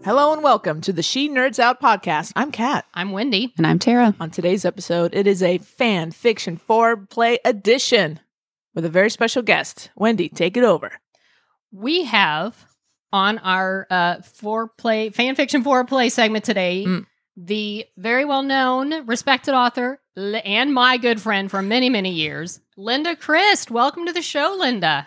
Nerdy things. Hello and welcome to the She Nerds Out podcast. I'm Kat. I'm Wendy. And I'm Tara. On today's episode, it is a fan fiction foreplay edition with a very special guest. Wendy, take it over. We have on our uh foreplay fan fiction foreplay segment today Mm. the very well known, respected author and my good friend for many, many years, Linda Crist. Welcome to the show, Linda.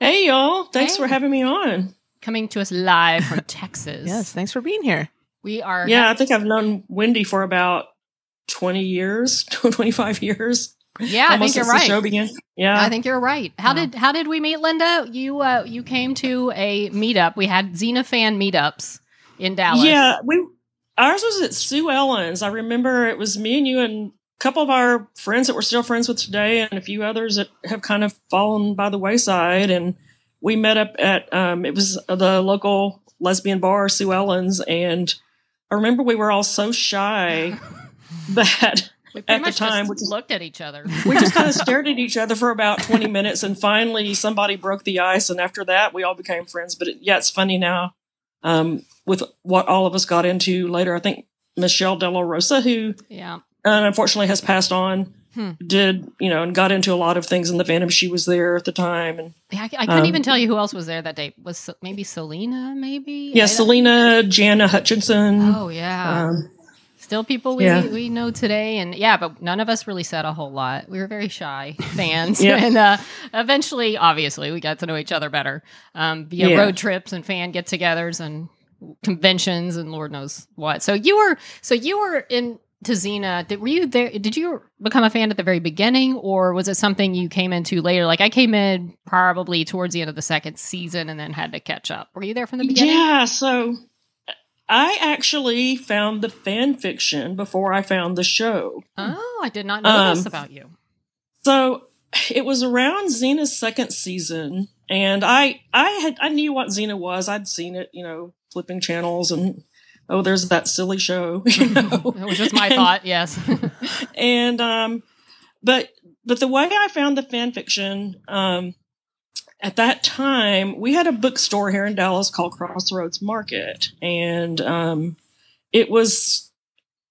Hey y'all, thanks Hey. for having me on. Coming to us live from Texas. Yes, thanks for being here. We are Yeah, I think I've known Wendy for about 20 years, 25 years. Yeah, I think almost you're right. The show began. Yeah. I think you're right. How Wow. did how did we meet, Linda? You uh you came to a meetup. We had Xena fan meetups in Dallas. yeah, we ours was at Sue Ellen's. I remember it was me and you and a couple of our friends that we're still friends with today and a few others that have kind of fallen by the wayside and we met up at um it was the local lesbian bar Sue Ellen's and I remember we were all so shy that we pretty at the much time, just which is- looked at each other. we just kind of stared at each other for about 20 minutes and finally somebody broke the ice and after that we all became friends but it, yeah it's funny now um, with what all of us got into later i think michelle de la rosa who yeah. unfortunately has passed on Hmm. did you know and got into a lot of things in the fandom she was there at the time and Yeah, I, I couldn't Um, even tell you who else was there that day. Was maybe Selena? Maybe. Yeah selena jana hutchinson Oh yeah. um, Still people we, yeah. we know today, and yeah, but none of us really said a whole lot. We were very shy fans, Yeah. and uh, eventually, obviously, we got to know each other better um, via Yeah. road trips and fan get-togethers and conventions and Lord knows what. So you were, so you were in to Xena. Did, were you there? Did you become a fan at the very beginning, or was it something you came into later? Like I came in probably towards the end of the second season and then had to catch up. Were you there from the beginning? Yeah, so I actually found the fan fiction before I found the show. Oh, I did not know this Um, about you. So it was around Xena's second season, and I I had I knew what Xena was. I'd seen it, you know, flipping channels and oh, there's that silly show, you know. It was just my And- thought. Yes. and um but but the way i found the fan fiction um at that time we had a bookstore here in dallas called crossroads market and um it was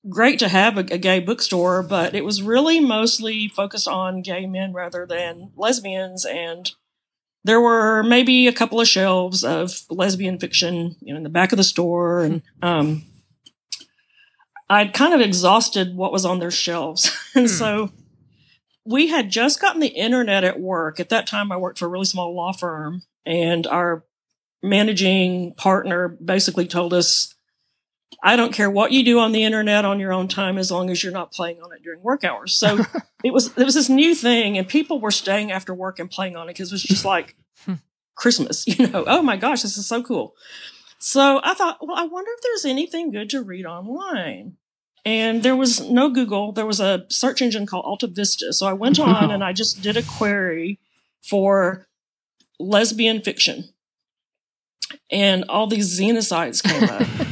great to have a, a gay bookstore but it was really mostly focused on gay men rather than lesbians and there were maybe a couple of shelves of lesbian fiction you know in the back of the store and um I'd kind of exhausted what was on their shelves. and Hmm. so we had just gotten the internet at work. At that time, I worked for a really small law firm, and our managing partner basically told us, I don't care what you do on the internet on your own time as long as you're not playing on it during work hours. So it was it was this new thing, and people were staying after work and playing on it because it was just like hmm. Christmas, you know. Oh my gosh, this is so cool. So I thought, well, I wonder if there's anything good to read online. And there was no Google. There was a search engine called Alta Vista. So I went on and I just did a query for lesbian fiction. And all these Xena sites came up.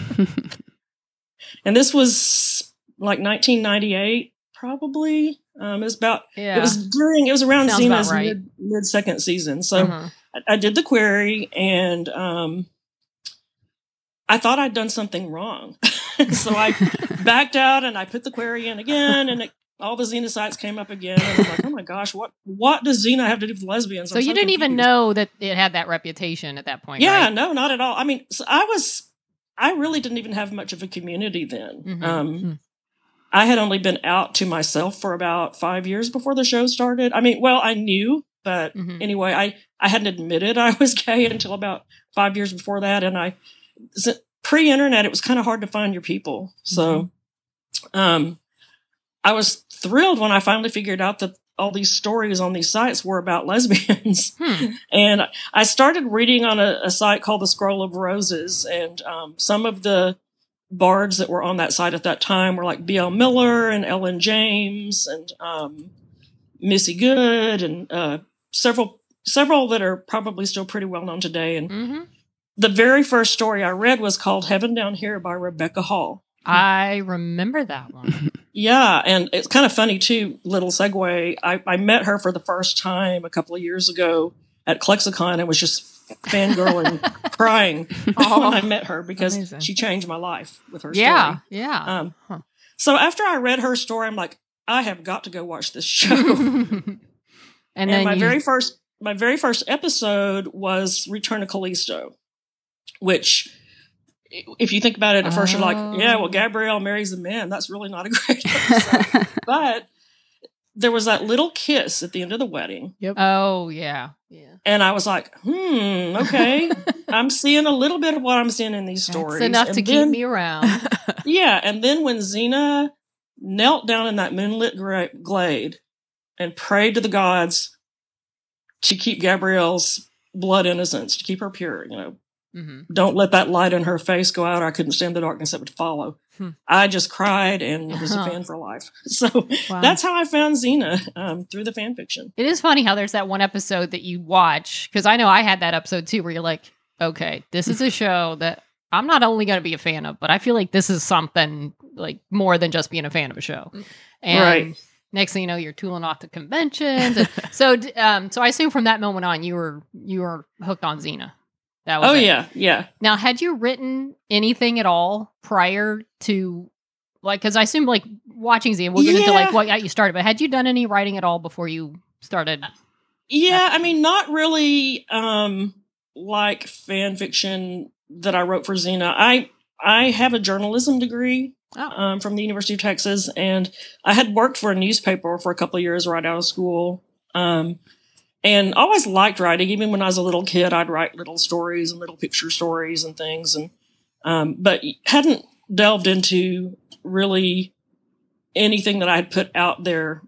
And this was like 1998, probably. Um, it was about, Yeah. it was during, it was around Sounds about right. mid, mid second season. So Uh-huh. I, I did the query and um, I thought I'd done something wrong. so I backed out and I put the query in again and it, all the Xena sites came up again. And I'm like, oh my gosh, what what does Xena have to do with lesbians? So you didn't even know that it had that reputation at that point. Yeah, right? no, not at all. I mean, so I was, I really didn't even have much of a community then. Mhm. Um, Mhm. I had only been out to myself for about five years before the show started. I mean, well, I knew, but Mhm. anyway, I, I hadn't admitted I was gay until about five years before that. And I, pre internet, it was kind of hard to find your people. So, um, I was thrilled when I finally figured out that all these stories on these sites were about lesbians. Hmm. And I started reading on a, a site called the Scroll of Roses, and um, some of the bards that were on that site at that time were like B.L. Miller and Ellen James and um, Missy Good and uh, several several that are probably still pretty well known today. And hmm the very first story I read was called Heaven Down Here by Rebecca Hall. I remember that one. Yeah, and it's kind of funny too. Little segue. I, I met her for the first time a couple of years ago at ClexaCon and was just fangirling, crying when I met her because Amazing. she changed my life with her story. yeah, yeah. Um, Huh. So after I read her story, I'm like, I have got to go watch this show. and and then my you, very first my very first episode was Return to Callisto, which if you think about it at first you're like, yeah, well Oh. Gabrielle marries a man. That's really not a great episode. but there was that little kiss at the end of the wedding. Yep. oh yeah, yeah. And I was like, hmm, okay. I'm seeing a little bit of what I'm seeing in these That's stories. It's enough And to keep me around. Yeah, and then when Xena knelt down in that moonlit gra- glade and prayed to the gods to keep Gabrielle's blood innocence, to keep her pure, you know, hmm don't let that light in her face go out. I couldn't stand the darkness that would follow. Hmm. I just cried and was a fan for life. So Wow. that's how I found Xena um, through the fan fiction. It is funny how there's that one episode that you watch because I know I had that episode too where you're like, okay, this is a show that I'm not only going to be a fan of, but I feel like this is something like more than just being a fan of a show. And Right. next thing you know, you're tooling off to conventions. So, um, so I assume from that moment on, you were you were hooked on Xena. That was Oh it. yeah, yeah. Now, had you written anything at all prior to, like, because I assume like watching Xena, we'll get into like what got you started. But had you done any writing at all before you started? Yeah, I mean, not really um like fan fiction that I wrote for Xena. I I have a journalism degree Oh. um, from the University of Texas, and I had worked for a newspaper for a couple of years right out of school. Um, and I always liked writing. Even when I was a little kid, I'd write little stories and little picture stories and things, and um, but hadn't delved into really anything that I had put out there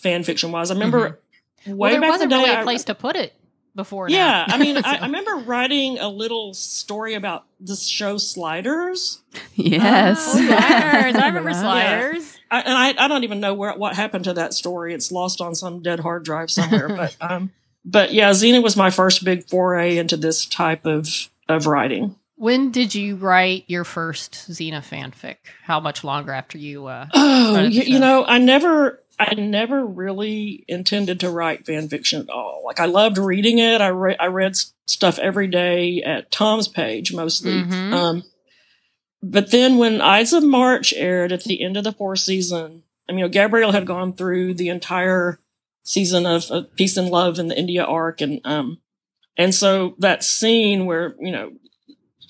fan fiction wise. I remember way Well, there back wasn't in the day, really a I- place to put it before. yeah, now. I mean, I, So- I remember writing a little story about this show Sliders, yes. Oh, sliders. I remember Remember that. Sliders. I, and I, I don't even know where what happened to that story. It's lost on some dead hard drive somewhere. but um, but yeah, Xena was my first big foray into this type of of writing. When did you write your first Xena fanfic? How much longer after you? Uh, Oh, you, you know, I never, I never really intended to write fan fiction at all. Like I loved reading it. I read, I read stuff every day at Tom's page mostly. Mhm. Um, but then when Ides of March aired at the end of the fourth season, I mean, you know, Gabrielle had gone through the entire season of, of Peace and Love in the India arc, and um, and so that scene where you know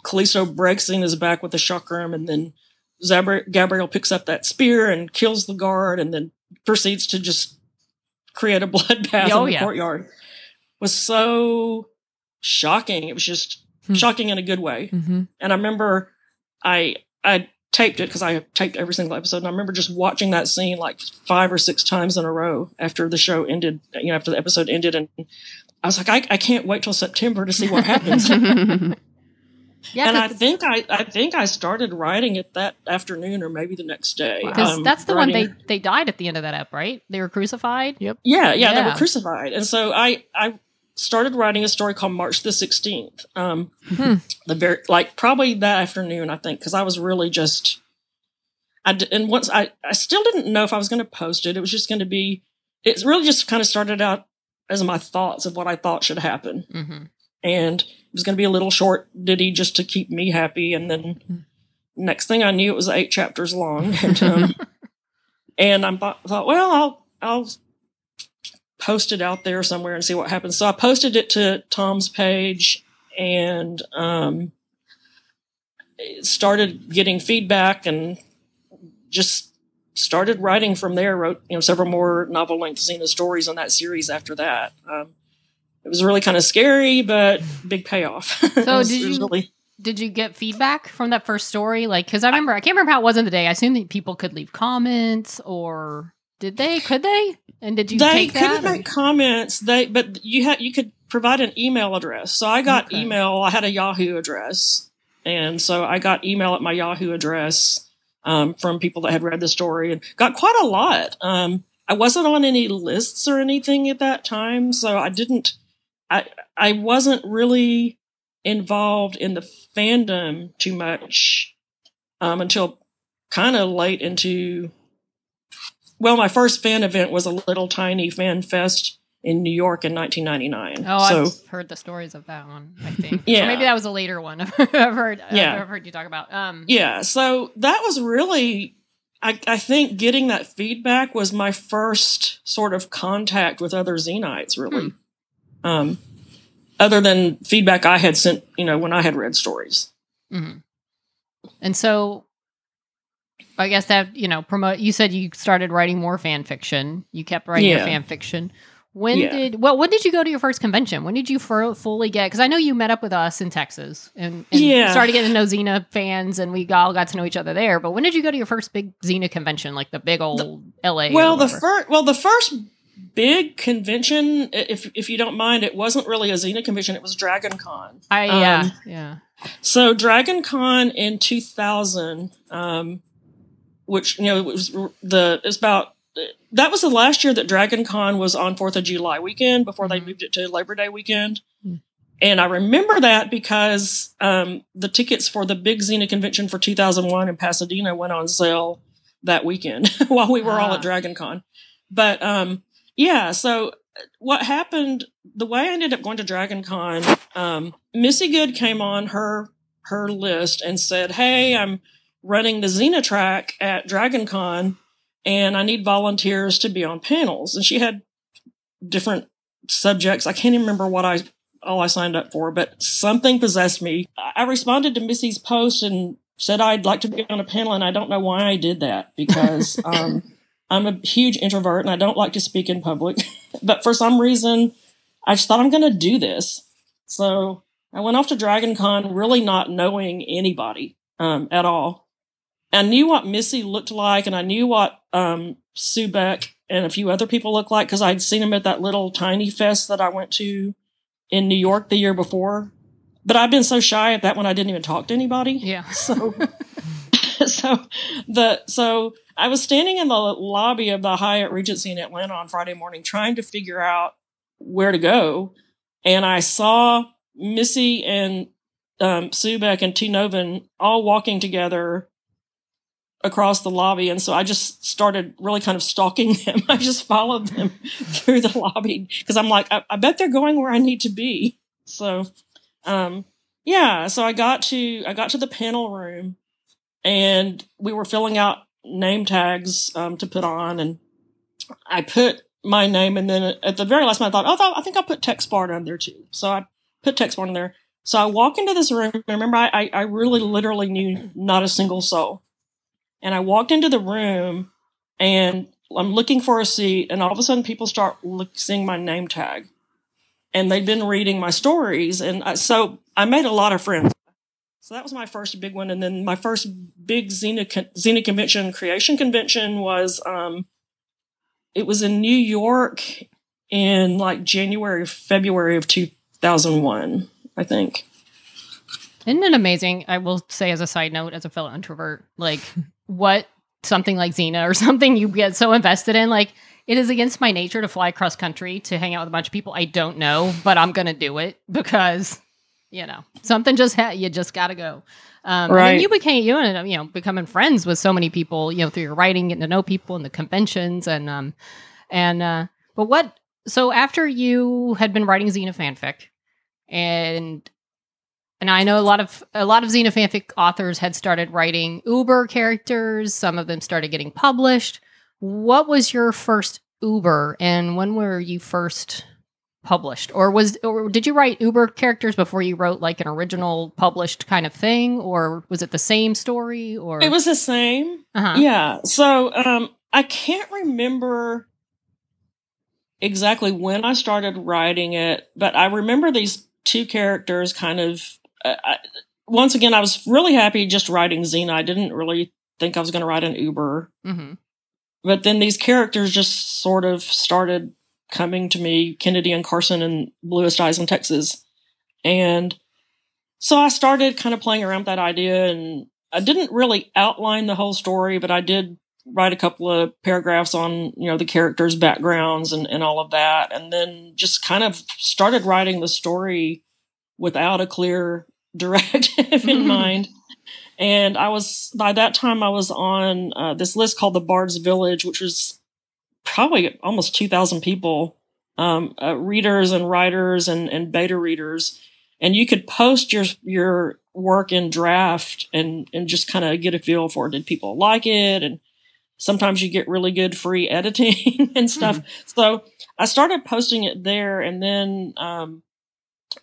Callisto breaks in his back with the chakram, and then Zabri- Gabrielle picks up that spear and kills the guard, and then proceeds to just create a bloodbath Oh, in the yeah. courtyard. Was so shocking. It was just Hmm. shocking in a good way. hmm And I remember I I taped it because I taped every single episode, and I remember just watching that scene like five or six times in a row after the show ended. You know, after the episode ended, and I was like, I, I can't wait till September to see what happens. yeah, and I think I I think I started writing it that afternoon or maybe the next day. because Um, that's the one they they died at the end of that ep, right? They were crucified. Yep. Yeah, yeah, they were crucified, and so I I started writing a story called March the Sixteenth. Um, Hmm. the very like probably that afternoon, I think, because I was really just. I d- and once I I still didn't know if I was going to post it. It was just going to be. it really just kind of started out as my thoughts of what I thought should happen, hmm and it was going to be a little short ditty just to keep me happy, and then. Next thing I knew, it was eight chapters long, and um, and I thought, thought, well, I'll I'll post it out there somewhere and see what happens. So I posted it to Tom's page and um, started getting feedback and just started writing from there. Wrote you know several more novel length Xena stories on that series after that. Um, it was really kind of scary, but big payoff. So was- did you- really- Did you get feedback from that first story? Like, because I remember I can't remember how it was in the day. I assume that people could leave comments, or did they? Could they? And did you they take couldn't that? or- make comments. They but you had you could provide an email address. So I got Okay. email. I had a Yahoo address, And so I got email at my Yahoo address um, from people that had read the story and got quite a lot. Um, I wasn't on any lists or anything at that time, so I didn't. I I wasn't really involved in the fandom too much um, until kind of late into. Well, my first fan event was a little tiny fan fest in New York in 1999. Oh, so, I've heard the stories of that one. I think. Yeah. Or maybe that was a later one. I've heard. Yeah. I've heard you talk about. Um. yeah, so that was really. I, I think getting that feedback was my first sort of contact with other Xenites, really. Um, other than feedback I had sent, you know, when I had read stories. mhm. And so, I guess that you know promote. You said you started writing more fan fiction. You kept writing your fan fiction. When Yeah. did well? When did you go to your first convention? When did you fully get? Because I know you met up with us in Texas and, and Yeah. started getting to know Xena fans, and we all got to know each other there. But when did you go to your first big Xena convention, like the big old LA? Well, the first, well, the first big convention, if if you don't mind, it wasn't really a Xena convention; it was Dragon Con. I yeah um, yeah So Dragon Con in 2000, um, which you know it was the it's about that was the last year that Dragon Con was on Fourth of July weekend before they Mhm. moved it to Labor Day weekend. Hmm. And I remember that because um, the tickets for the big Xena convention for 2001 in Pasadena went on sale that weekend while we were all Ah. at Dragon Con. But um, yeah, so what happened the way I ended up going to Dragon Con, um, Missy Good came on her her list and said, Hey, I'm running the Xena track at Dragon Con and I need volunteers to be on panels. And she had different subjects. I can't even remember what I all I signed up for, but something possessed me. I responded to Missy's post and said I'd like to be on a panel, and I don't know why I did that because um, I'm a huge introvert and I don't like to speak in public. but for some reason, I just thought I'm going to do this. So I went off to Dragon Con really not knowing anybody um, at all. I knew what Missy looked like, and I knew what um, Sue Beck and a few other people looked like because I'd seen them at that little tiny fest that I went to in New York the year before. But I've been so shy at that one, I didn't even talk to anybody. yeah So, so the so I was standing in the lobby of the Hyatt Regency in Atlanta on Friday morning, trying to figure out where to go, and I saw Missy and um, Sue Beck and T Novan all walking together across the lobby, and so I just started really kind of stalking them. I just followed them through the lobby because I'm like, I, I bet they're going where I need to be. So, um, yeah, so I got to I got to the panel room, and we were filling out name tags um, to put on, and I put my name, and then at the very last minute, I thought, oh, I think I'll put TexBard on there too. So I put TexBard in there. So I walk into this room. Remember, I I really literally knew not a single soul, and I walked into the room, and I'm looking for a seat, and all of a sudden, people start look, seeing my name tag, and they'd been reading my stories, and I, so I made a lot of friends. So that was my first big one, and then my first big Xena Xena convention, creation convention was um, it was in New York in like January, February of two thousand one, I think. Isn't it amazing? I will say as a side note, as a fellow introvert, like what something like Xena or something you get so invested in, like it is against my nature to fly across country to hang out with a bunch of people I don't know, but I'm gonna do it because you know something just ha- you just gotta go. Um, and Right. you became you ended up you know becoming friends with so many people you know through your writing, getting to know people in the conventions and um and uh but what so after you had been writing Xena fanfic and and I know a lot of a lot of Xena authors had started writing Uber characters. Some of them started getting published. What was your first Uber, and when were you first published, or was or did you write Uber characters before you wrote like an original published kind of thing, or was it the same story? Or It was the same. uh-huh. Yeah. So um, I can't remember exactly when I started writing it, but I remember these two characters kind of. Uh, I, once again, I was really happy just writing Xena. I didn't really think I was going to write an Uber, hmm but then these characters just sort of started coming to me Kennedy and Carson and Bluest Eyes in Texas. And so I started kind of playing around with that idea and I didn't really outline the whole story, but I did write a couple of paragraphs on, you know, the characters' backgrounds and, and all of that. And then just kind of started writing the story without a clear directive in mind. And I was, by that time, I was on uh, this list called the Bard's Village, which was probably almost 2,000 people, um, uh, readers and writers and, and beta readers and you could post your your work in draft and and just kind of get a feel for did people like it and sometimes you get really good free editing and stuff mm-hmm. so i started posting it there and then um,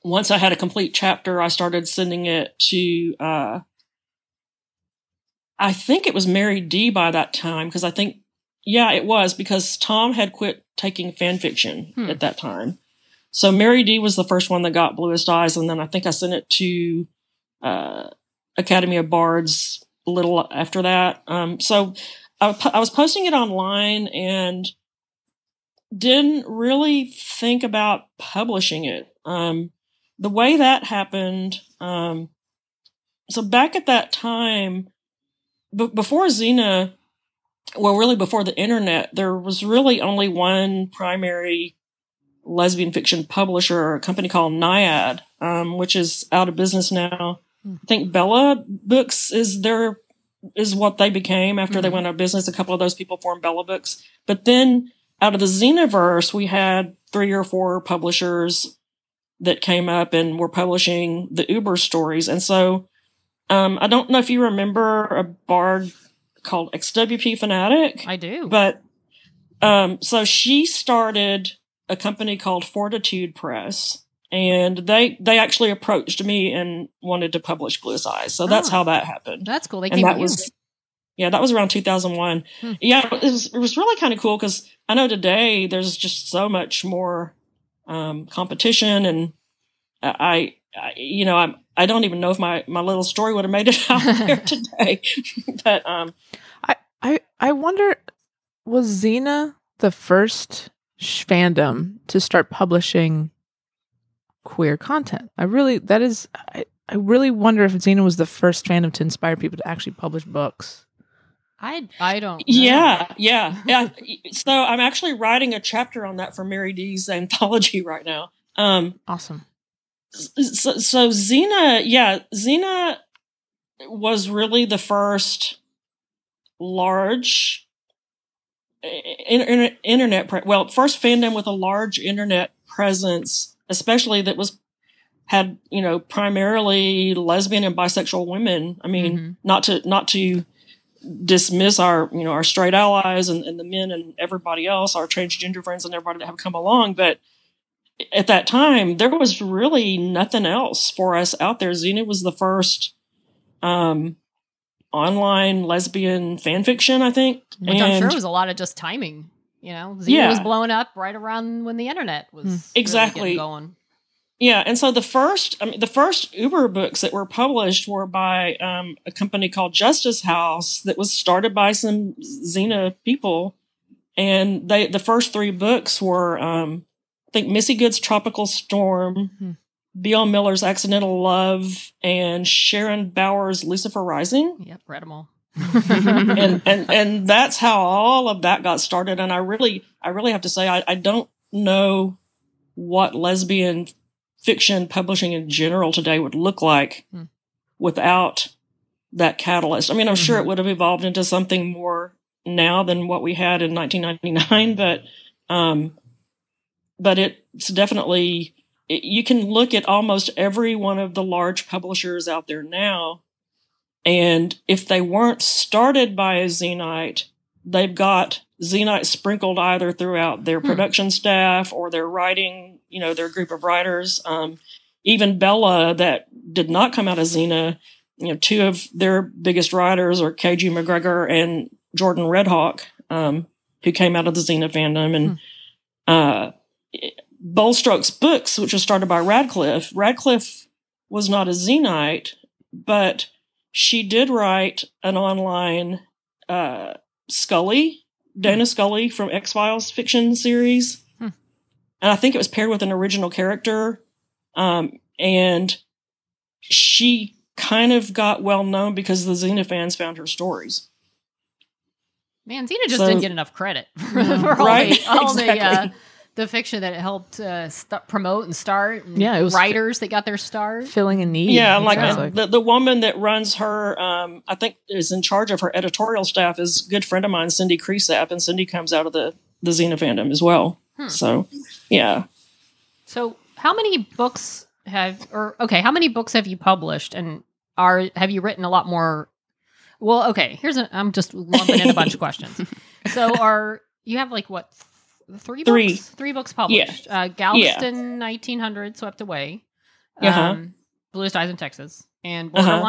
once i had a complete chapter i started sending it to uh, i think it was mary d by that time because i think yeah it was because tom had quit taking fan fiction hmm. at that time so Mary D was the first one that got Bluest Eyes, and then I think I sent it to uh, Academy of Bards a little after that. Um, so I, I, was posting it online and didn't really think about publishing it. Um, the way that happened, um, so back at that time, b- before Xena, well, really before the internet, there was really only one primary lesbian fiction publisher, a company called Naiad, um, which is out of business now. Mm. I think Bella Books is their is what they became after mm-hmm. they went out of business. A couple of those people formed Bella Books, but then out of the Xenaverse, we had three or four publishers that came up and were publishing the Uber stories. And so, um, I don't know if you remember a bard called XWP Fanatic. I do. But, um, so she started a company called Fortitude Press, and they they actually approached me and wanted to publish Bluest Eyes. So that's oh, how that happened. That's cool. They and that was yeah, that was around 2001. Hmm. Yeah, it was it was really kind of cool because I know today there's just so much more um, competition, and I, I you know I'm I don't even know if my my little story would have made it out there today, but um, I I I wonder was Xena the first fandom to start publishing queer content. I really that is I, I really wonder if Xena was the first fandom to inspire people to actually publish books. I I don't. Know. Yeah, yeah, yeah. So I'm actually writing a chapter on that for Mary D's anthology right now. Um, awesome. So, so Xena, yeah, Xena was really the first large internet, internet pre- well, first fandom with a large internet presence, especially that was had you know primarily lesbian and bisexual women. I mean, mm-hmm. not to not to dismiss our you know our straight allies and, and the men and everybody else, our transgender friends and everybody that have come along, but at that time there was really nothing else for us out there. Xena was the first um, online lesbian fan fiction, I think. Which and, I'm sure was a lot of just timing. You know, Xena yeah. was blowing up right around when the internet was exactly really going. Yeah, and so the first, I mean, the first Uber books that were published were by um, a company called Justice House that was started by some Xena people, and they the first three books were, um, I think, Missy Good's Tropical Storm, mm-hmm. B.L. Miller's Accidental Love and Sharon Bowers' Lucifer Rising. Yep, read them all. and, and and that's how all of that got started. And I really I really have to say I, I don't know what lesbian fiction publishing in general today would look like hmm. without that catalyst. I mean, I'm mm-hmm. sure it mm-hmm. would have evolved into something more now than what we had in 1999, but um, but it's definitely you can look at almost every one of the large publishers out there now. And if they weren't started by a Xenite, they've got Xenite sprinkled either throughout their hmm. production staff or their writing, you know, their group of writers. Um, even Bella, that did not come out of Xena, you know, two of their biggest writers are KG MacGregor and Jordan Redhawk, um, who came out of the Xena fandom. And hmm. uh, Bold Strokes Books, which was started by Radclyffe. Radclyffe was not a Xenite, but she did write an online uh, Scully, Dana hmm. Scully from X Files fiction series. And I think it was paired with an original character. Um, and she kind of got well known because the Xena fans found her stories. Man, Xena just So- didn't get enough credit for, No. for all Right? the all the uh, the fiction that it helped uh, st- promote and start. And Yeah, it was- writers that got their start. Filling a need. Yeah, like, sounds uh, the the woman that runs her, um, I think is in charge of her editorial staff is a good friend of mine, Cindy Cresap, and Cindy comes out of the the Xena fandom as well. Hmm. So, yeah, So, how many books have, or okay, how many books have you published, and are have you written a lot more? Well, okay, here's a. I'm just lumping in a bunch of questions. So, are you have like what th- three books? Three. Three books published. Uh, Galveston, 1900, swept away. Uh-huh. Um, Bluest Eyes in Texas and Uh-huh.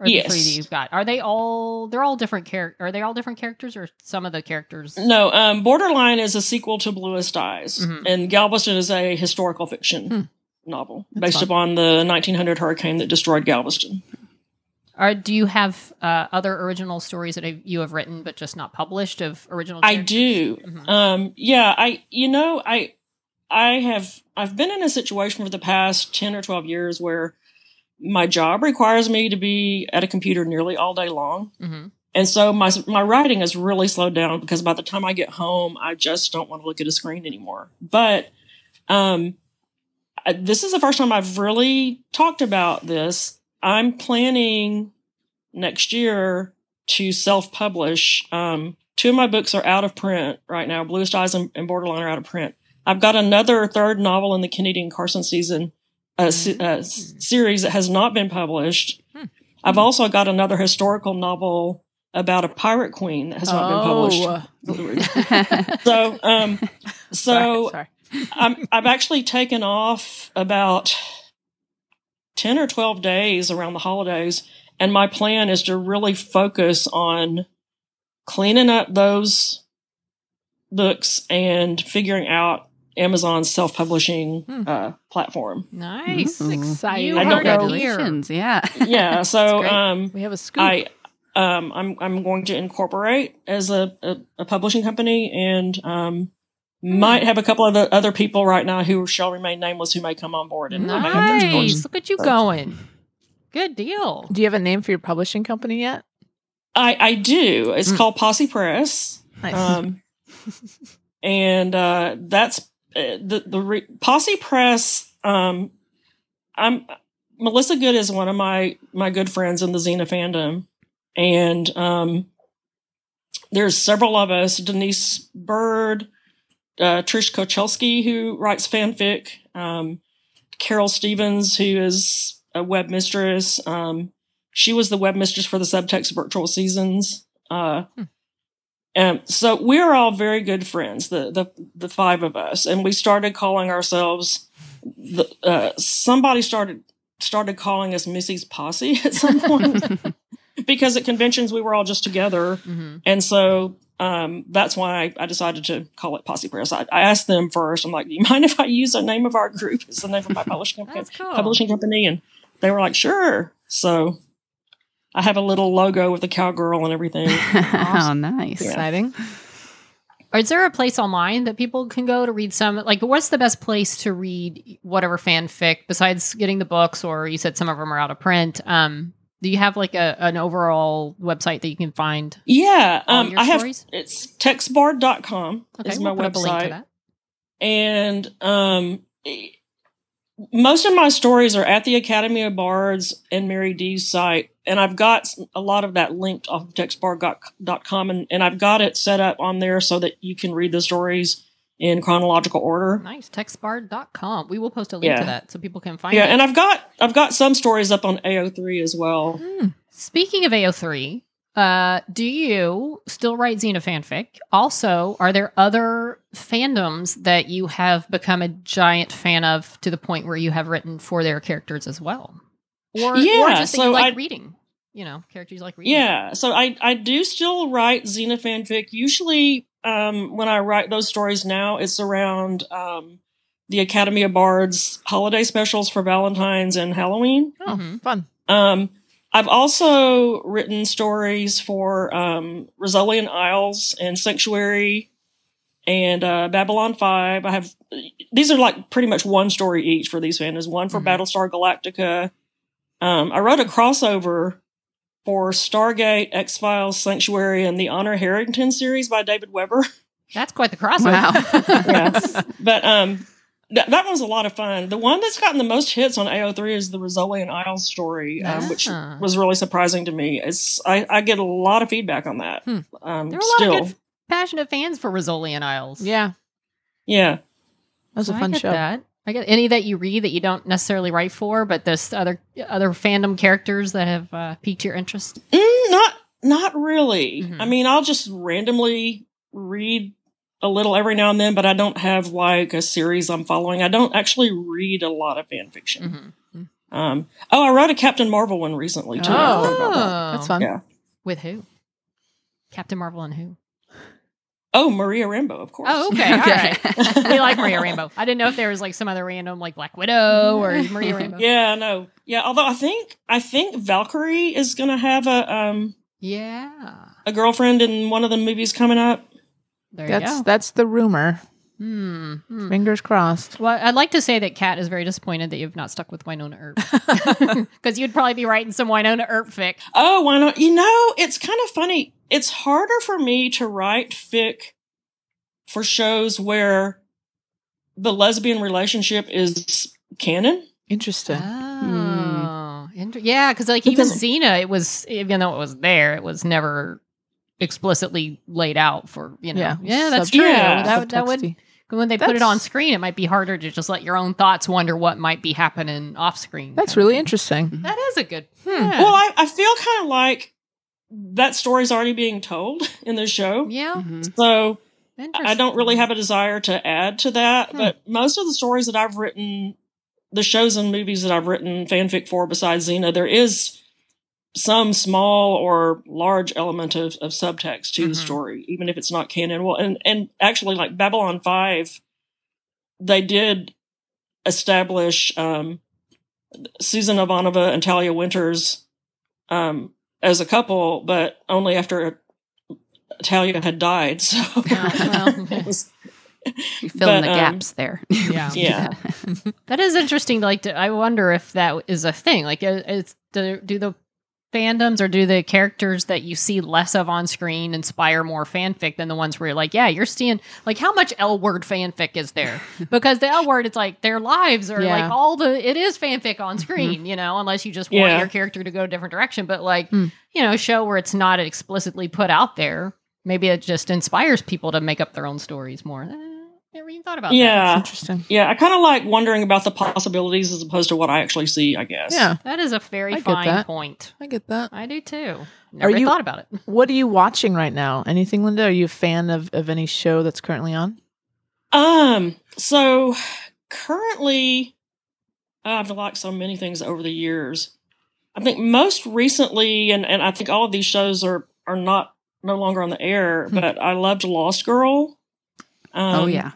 Or the three that Yes. you've got. Are they all? They're all different characters. Are they all different characters, or some of the characters? no, um, Borderline is a sequel to Bluest Eyes, Mhm. and Galveston is a historical fiction Hmm. novel That's based fun. upon the 1900 hurricane that destroyed Galveston. Or do you have uh, other original stories that you have written but just not published of original? I characters? do. Mhm. Um, yeah, I you know, I I have I've been in a situation for the past 10 or 12 years where my job requires me to be at a computer nearly all day long. Mhm. And so my my writing has really slowed down because by the time I get home, I just don't want to look at a screen anymore. But um I- this is the first time I've really talked about this. I'm planning next year to self-publish. Um, two of my books are out of print right now. Bluest Eyes and, and Borderline are out of print. I've got another third novel in the Canadian Carson season se- uh, series that has not been published. Hmm. I've also got another historical novel about a pirate queen that has not been published. Oh. So, um, so sorry, sorry. I'm, I've actually taken off about 10 or 12 days around the holidays. And my plan is to really focus on cleaning up those books and figuring out Amazon's self publishing Hmm. uh, platform. Nice. This is exciting. You I heard don't know. here. Congratulations. Yeah. Yeah. So, um, We have a scoop. I, um, I'm, I'm going to incorporate as a, a, a publishing company and, um, might have a couple of other people right now who shall remain nameless who may come on board and I may have their stories. Nice. Look at you going. Good deal. Do you have a name for your publishing company yet? I, I do. It's Mm. called Posse Press. Nice. Um, and uh, that's the the re- Posse Press. Um, I'm Melissa Good is one of my my good friends in the Xena fandom, and um, there's several of us. Denise Bird, uh, Trish Kocialski, who writes fanfic. Um, Carol Stevens, who is a web mistress. Um, she was the web mistress for the Subtext Virtual Seasons. Uh, and so we're all very good friends, the the the five of us, and we started calling ourselves. The, uh, somebody started started calling us Missy's Posse at some point because at conventions we were all just together, hmm and so um, that's why I, I decided to call it Posse Press. I, I asked them first. I'm like, "Do you mind if I use the name of our group as the name of my publishing company?" That's cool. publishing company and they were like sure so i have a little logo with a cowgirl and everything oh, nice. Yeah. Exciting. Is there a place online that people can go to read some? Like, what's the best place to read whatever fanfic besides getting the books? Or you said some of them are out of print. Um, do you have like a an overall website that you can find yeah all um your i have stories? it's texbard.com Okay, is my we'll put up a link to website that. and um most of my stories are at the academy of bards and mary d's site and i've got a lot of that linked off of texbard.com and, and i've got it set up on there so that you can read the stories in chronological order Nice. Texbard.com. We will post a link Yeah. to that so people can find yeah it. Yeah, and i've got i've got some stories up on ao3 as well Hmm. Speaking of AO3, uh, do you still write Xena fanfic? Also, are there other fandoms that you have become a giant fan of to the point where you have written for their characters as well? Or, yeah, or Yeah, just that you so like I- reading? You know, characters you like reading. Yeah, so I I do still write Xena fanfic. Usually, um, when I write those stories now, it's around um, the Academy of Bards holiday specials for Valentine's and Halloween. Oh, Mhm. fun. Um, I've also written stories for um, Rizzoli and Isles and Sanctuary and uh, Babylon Five. I have these are like pretty much one story each for these fandoms. One for Mhm. Battlestar Galactica, Um, I wrote a crossover for Stargate, X Files, Sanctuary, and the Honor Harrington series by David Weber. That's quite the crossover. yeah. But um, th- that was a lot of fun. The one that's gotten the most hits on AO3 is the Rizzoli and Isles story, um, which was really surprising to me. It's I, I get a lot of feedback on that. Hmm. Um, There are a still, lot of good, passionate fans for Rizzoli and Isles. Yeah, yeah. that was a fun get show. That. I get any that you read that you don't necessarily write for, but there's other other fandom characters that have uh, piqued your interest. Mm, not not really. Mhm. I mean, I'll just randomly read a little every now and then, but I don't have like a series I'm following. I don't actually read a lot of fan fiction. Mm-hmm. Um, oh, I wrote a Captain Marvel one recently too. I forgot about that. That's fun. Yeah. With who? Captain Marvel and who? Oh, Maria Rambeau, of course. Oh, okay. All Okay. right. we like Maria Rambeau. I didn't know if there was like some other random like Black Widow or Maria Rambeau. Yeah, no. Yeah, although I think I think Valkyrie is gonna have a um Yeah. a girlfriend in one of the movies coming up. There That's you go. that's the rumor. Hmm. hmm. Fingers crossed. Well, I'd like to say that Kat is very disappointed that you've not stuck with Wynonna Earp because you'd probably be writing some Wynonna Earp fic. Oh, why not? You know, it's kind of funny. It's harder for me to write fic for shows where the lesbian relationship is canon. Interesting. Oh, inter- yeah, because like even Because- Xena, it was even though it was there, it was never explicitly laid out for you know. Yeah. Yeah, that's true. Yeah. That, would, that would when they put it on screen, it might be harder to just let your own thoughts wonder what might be happening off screen. That's really interesting. That is a good. Hmm. yeah. Well, I, I feel kind of like that story's already being told in the show. yeah, Mhm. So. I don't really have a desire to add to that, Hmm. but most of the stories that I've written, the shows and movies that I've written fanfic for besides Xena, there is some small or large element of, of subtext to the Mhm. story, even if it's not canon. Well, and, and actually, like Babylon 5, they did establish um, Susan Ivanova and Talia Winters um, as a couple, but only after Talia had died. So well, was You fill in the um, gaps there. Yeah. Yeah. That is interesting. Like, to, I wonder if that is a thing. Like, it's do, do the fandoms or do the characters that you see less of on screen inspire more fanfic than the ones where you're like, yeah, you're seeing like how much L word fanfic is there? Because the L word, it's like their lives are Yeah. like all the it is fanfic on screen, you know, unless you just want Yeah. your character to go a different direction. But like, Hmm. you know, a show where it's not explicitly put out there, maybe it just inspires people to make up their own stories more. Never even thought about that. yeah. Interesting. Yeah, I kind of like wondering about the possibilities as opposed to what I actually see, I guess. Yeah, That is a very I fine point. I get that. I do too. Never you- thought about it. What are you watching right now? Anything, Linda? Are you a fan of, of any show that's currently on? Um, so currently, I've liked so many things over the years. I think most recently, and, and I think all of these shows are, are not no longer on the air, Hmm. but I loved Lost Girl. Um, oh yeah.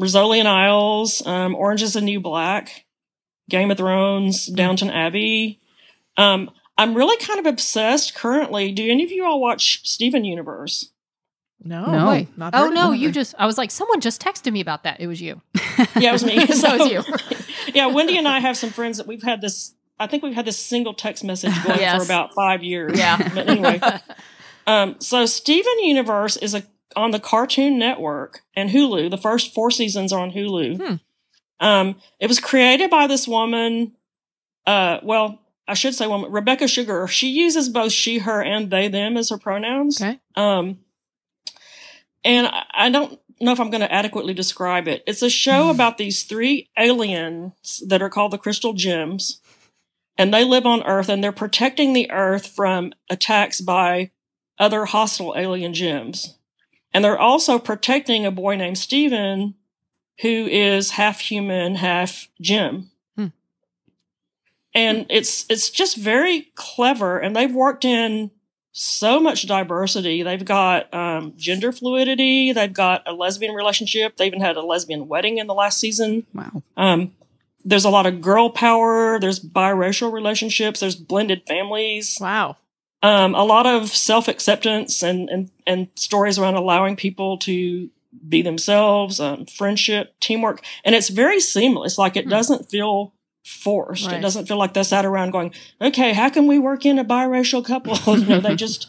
Rizzoli and Isles, um, Orange is the New Black, Game of Thrones, Downton Abbey. Um, I'm really kind of obsessed currently. Do any of you all watch Steven Universe? No, No. Wait. not Oh no, you just I was like, someone just texted me about that. It was you. Yeah, it was me. So it was you. yeah, Wendy and I have some friends that we've had this. I think we've had this single text message going Yes. for about five years. Yeah. But anyway, um, so Steven Universe is a on the Cartoon Network and Hulu. The first four seasons are on Hulu. Hmm. Um, it was created by this woman. Uh, well, I should say woman, Rebecca Sugar. She uses both she, her, and they, them as her pronouns. Okay. Um, and I, I don't know if I'm going to adequately describe it. It's a show about these three aliens that are called the Crystal Gems, and they live on Earth, and they're protecting the Earth from attacks by other hostile alien gems. And they're also protecting a boy named Steven, who is half human, half Gem. Hmm. And it's it's just very clever, and they've worked in so much diversity. They've got um, gender fluidity. They've got a lesbian relationship. They even had a lesbian wedding in the last season. Wow. Um, there's a lot of girl power. There's biracial relationships. There's blended families. Wow. Um, a lot of self acceptance and, and and stories around allowing people to be themselves. Um, friendship, teamwork, and it's very seamless. Like it Hmm. doesn't feel forced. It doesn't feel like they sat around going, "Okay, how can we work in a biracial couple?" you know, they just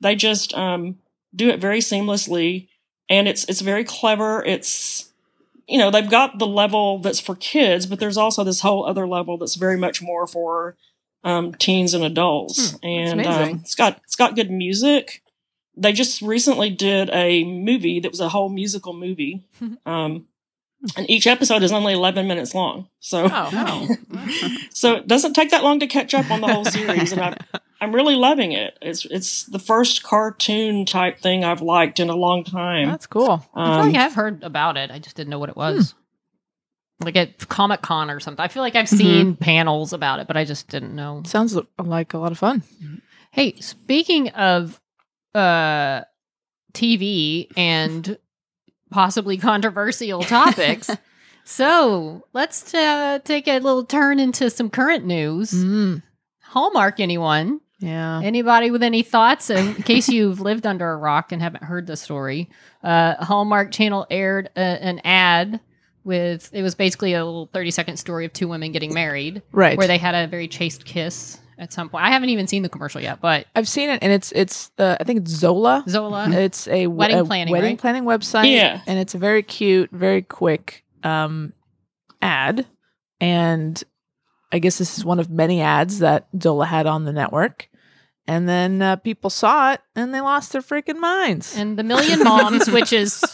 they just um, do it very seamlessly, and it's it's very clever. It's you know they've got the level that's for kids, but there's also this whole other level that's very much more for um, teens and adults, Hmm, and um, it's got it's got good music. They just recently did a movie that was a whole musical movie, um, and each episode is only 11 minutes long. So Oh, so it doesn't take that long to catch up on the whole series, and I'm I'm really loving it. It's it's the first cartoon type thing I've liked in a long time. that's cool. I feel Um, like I've heard about it. I just didn't know what it was. Like at Comic Con or something. I feel like I've Mhm. seen panels about it, but I just didn't know. Sounds like a lot of fun. Hey, speaking of uh TV and possibly controversial topics, so let's uh, take a little turn into some current news. Mm, Hallmark, anyone? yeah. Anybody with any thoughts? In case you've lived under a rock and haven't heard the story, uh, Hallmark Channel aired a, an ad with it was basically a little thirty second story of two women getting married, Right. where they had a very chaste kiss at some point. I haven't even seen the commercial yet, but I've seen it, and it's it's uh, I think it's Zola. Zola, It's a Wedding a planning, wedding right? planning website. Yeah. and it's a very cute, very quick um, ad, and I guess this is one of many ads that Zola had on the network. And then uh, people saw it, and they lost their freaking minds. and the Million Moms, which is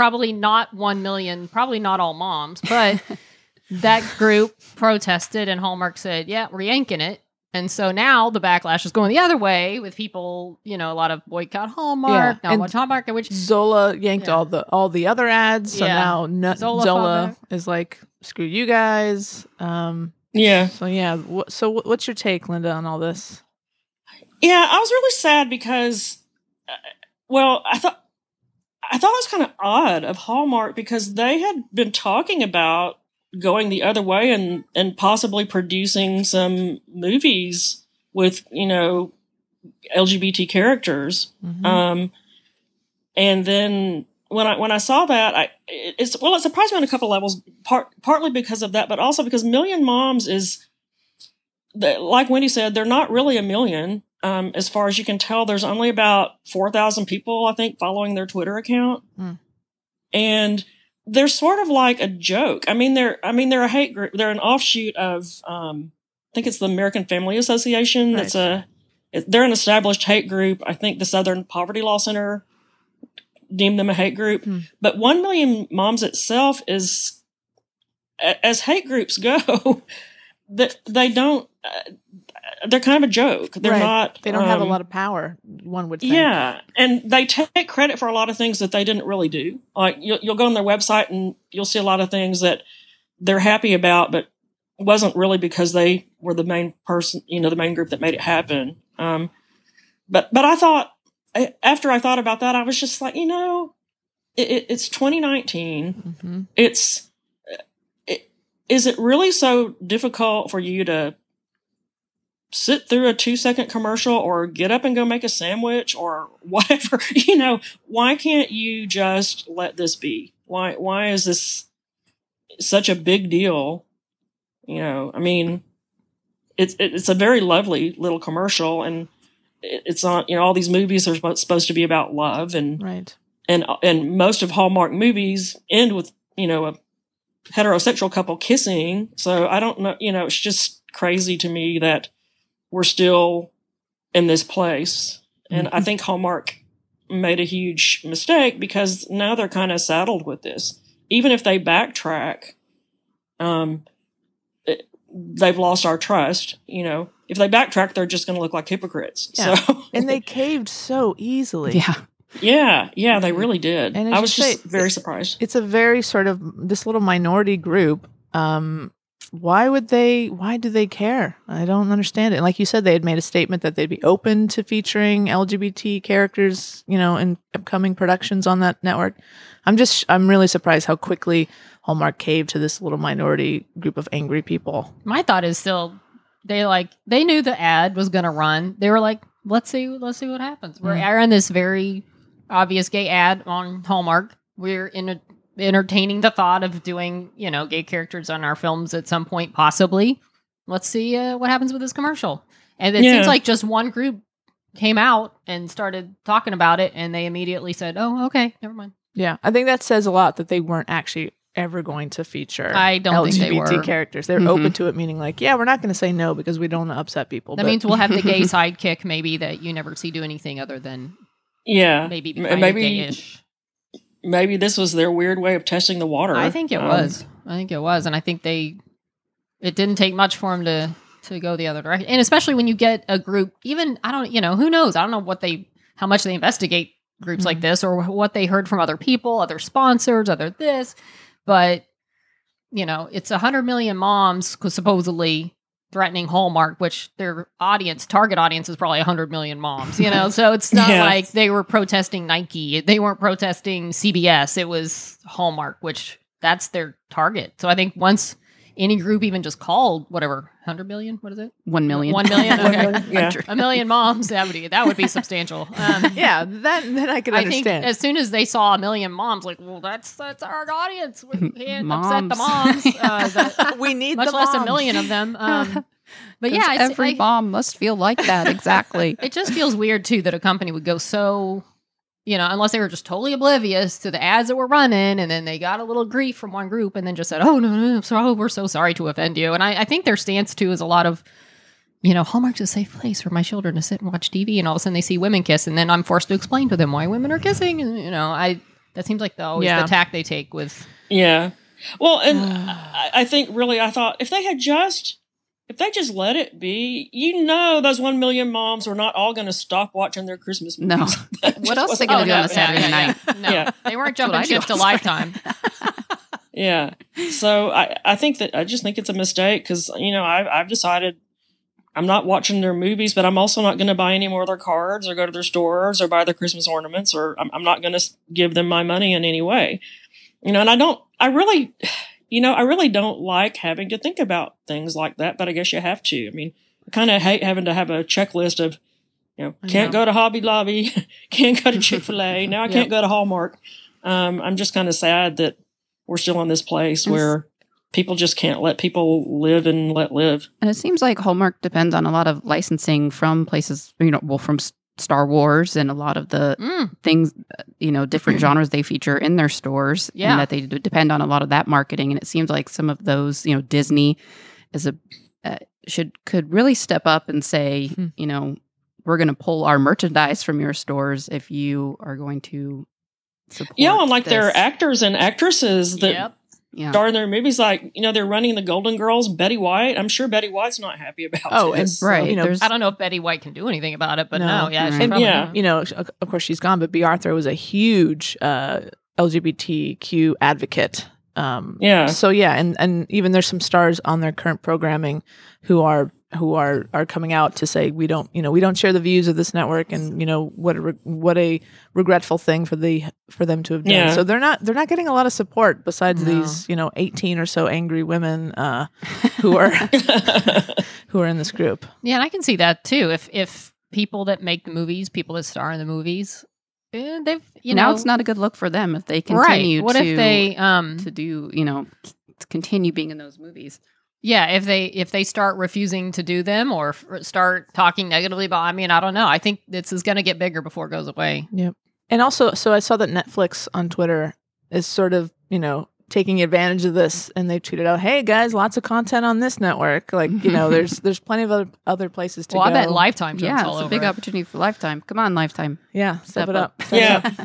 probably not one million, probably not all moms, but that group protested, and Hallmark said, "Yeah, we're yanking it." And so now the backlash is going the other way with people, you know, a lot of boycott Hallmark, Yeah, not and watch Hallmark, which Zola yanked Yeah. all the all the other ads, so Yeah. now no, Zola Zola, is like, "Screw you guys." Um, yeah, so yeah, wh- so wh- what's your take, Linda, on all this? yeah. I was really sad because, uh, well, I thought I thought it was kind of odd of Hallmark because they had been talking about going the other way and and possibly producing some movies with you know LGBT characters. Mhm. Um, and then when I when I saw that, I it- it's well, it surprised me on a couple levels. Part partly because of that, but also because Million Moms is, like Wendy said, they're not really a million. Um, as far as you can tell, there's only about four thousand people, I think, following their Twitter account, Hmm. and they're sort of like a joke. I mean, they're I mean they're a hate group. They're an offshoot of um, I think it's the American Family Association. That's a they're an established hate group. I think the Southern Poverty Law Center deemed them a hate group. Hmm. But One Million Moms itself is, as hate groups go, that they don't. They're kind of a joke. They're Right. not. They don't have a um, lot of power. One would think. yeah, and they take credit for a lot of things that they didn't really do. Like you'll, you'll go on their website and you'll see a lot of things that they're happy about, but wasn't really because they were the main person, you know, the main group that made it happen. Um, but but I thought after I thought about that, I was just like, you know, it, it, it's 2019. hmm It's it, is it really so difficult for you to sit through a two second commercial or get up and go make a sandwich or whatever you know why can't you just let this be why why is this such a big deal you know i mean it's it's a very lovely little commercial and it's on you know all these movies are supposed supposed to be about love and Right. and and most of Hallmark movies end with you know a heterosexual couple kissing. So I don't know, you know, it's just crazy to me that we're still in this place, and I think Hallmark made a huge mistake because now they're kind of saddled with this. Even if they backtrack, um, it, they've lost our trust. You know, if they backtrack, they're just going to look like hypocrites. Yeah. So And they caved so easily. yeah, Yeah, yeah, they really did. And I you was say, just very surprised. It's a very sort of this little minority group. Um, why would they? Why do they care? I don't understand it. And like you said, they had made a statement that they'd be open to featuring LGBT characters, you know, in upcoming productions on that network. I'm just, I'm really surprised how quickly Hallmark caved to this little minority group of angry people. my thought is still they like they knew the ad was going to run. They were like, let's see, let's see what happens. We're airing this very obvious gay ad on Hallmark. We're in a entertaining the thought of doing, you know, gay characters on our films at some point, possibly. Let's see uh, what happens with this commercial. And it Yeah. seems like just one group came out and started talking about it, and they immediately said, "Oh, okay, never mind." Yeah, I think that says a lot that they weren't actually ever going to feature I don't think they LGBT were. characters. They're Mhm. open to it, meaning like, yeah, we're not going to say no because we don't want to upset people. That but- means we'll have the gay sidekick, maybe that you never see do anything other than Yeah. maybe be M- kind of maybe gayish. Maybe this was their weird way of testing the water. I think it Um, was. I think it was, and I think they. It didn't take much for them to to go the other direction, and especially when you get a group. Even I don't, you know, who knows? I don't know what they, how much they investigate groups like Mhm. this, or what they heard from other people, other sponsors, other this, but you know, it's a hundred million moms supposedly threatening Hallmark, which their audience, target audience, is probably a hundred million moms. You know, so it's not Yeah. like they were protesting Nike. They weren't protesting CBS. It was Hallmark, which that's their target. So I think once any group even just called whatever hundred million, what is it? One million. One million. Okay. million, yeah. A million moms. That would be that would be substantial. Um, yeah, that then I can I think understand. as soon as they saw a million moms, like, well, that's that's our audience. We can't upset the Moms. moms. Uh, that- we need much the less a million of them. Um, but yeah every I- mom must feel like that. Exactly. it just feels weird too that a company would go so, you know, unless they were just totally oblivious to the ads that were running, and then they got a little grief from one group, and then just said, "Oh no, no, no, so we're so sorry to offend you." And I, I think their stance too is a lot of. You know, Hallmark's a safe place for my children to sit and watch TV, and all of a sudden they see women kiss, and then I'm forced to explain to them why women are kissing. And you know, I that seems like the always Yeah. the tack they take with Yeah. Well, and I think really, I thought if they had just, if they just let it be, you know, those one million moms are not all going to stop watching their Christmas movies. No. What else wasn't they gonna gonna do on a. Saturday yeah, night? yeah. No, Yeah. they weren't jumping I do ship to on Lifetime. Yeah. So I, I think that I just think it's a mistake because you know I've I've decided I'm not watching their movies, but I'm also not going to buy any more of their cards or go to their stores or buy their Christmas ornaments or I'm, I'm not going to give them my money in any way. You know, and I don't. I really, you know, I really don't like having to think about things like that. But I guess you have to. I mean, I kind of hate having to have a checklist of. You know, can't know. go to Hobby Lobby, can't go to Chick Fil A. Now I Yep. can't go to Hallmark. Um, I'm just kind of sad that we're still in this place Yes. where people just can't let people live and let live. And it seems like Hallmark depends on a lot of licensing from places, you know, well, from Star Wars and a lot of the Mm, things, uh, you know, different genres they feature in their stores. Yeah. And that they depend on a lot of that marketing. And it seems like some of those, you know, Disney is a, uh, should, could really step up and say, Hmm. you know, we're going to pull our merchandise from your stores if you are going to support. Yeah, and like there are actors and actresses that yep. Yeah. star in their movies. Like you know, they're running the Golden Girls. Betty White. I'm sure Betty White's not happy about. It. Oh, and this. Right. you know, I don't know if Betty White can do anything about it, but No. no, yeah, Right. probably Yeah. not. you know, of course she's gone, but Bea Arthur was a huge uh, LGBTQ advocate. Um, Yeah. So yeah, and and even there's some stars on their current programming who are who are are coming out to say we don't you know we don't share the views of this network and you know what a re- what a regretful thing for the for them to have done. Yeah. So they're not they're not getting a lot of support besides No. these you know 18 or so angry women uh, who are who are in this group. Yeah, and I can see that too. If if people that make the movies, people that star in the movies, eh, they've you now know it's not a good look for them if they continue right. What to, if they um to do, you know, to continue being in those movies. Yeah if they if they start refusing to do them or f- start talking negatively about I mean I don't know. I think this is going to get bigger before it goes away. Yep. And also, so I saw that Netflix on Twitter is sort of, you know, taking advantage of this, and they tweeted out, "Hey guys, lots of content on this network. Like, you know, there's there's plenty of other other places to Well, go. I bet Lifetime jumps Yeah, all it's a over big opportunity for Lifetime. Come on, Lifetime. yeah, step, Step it up. up. Yeah.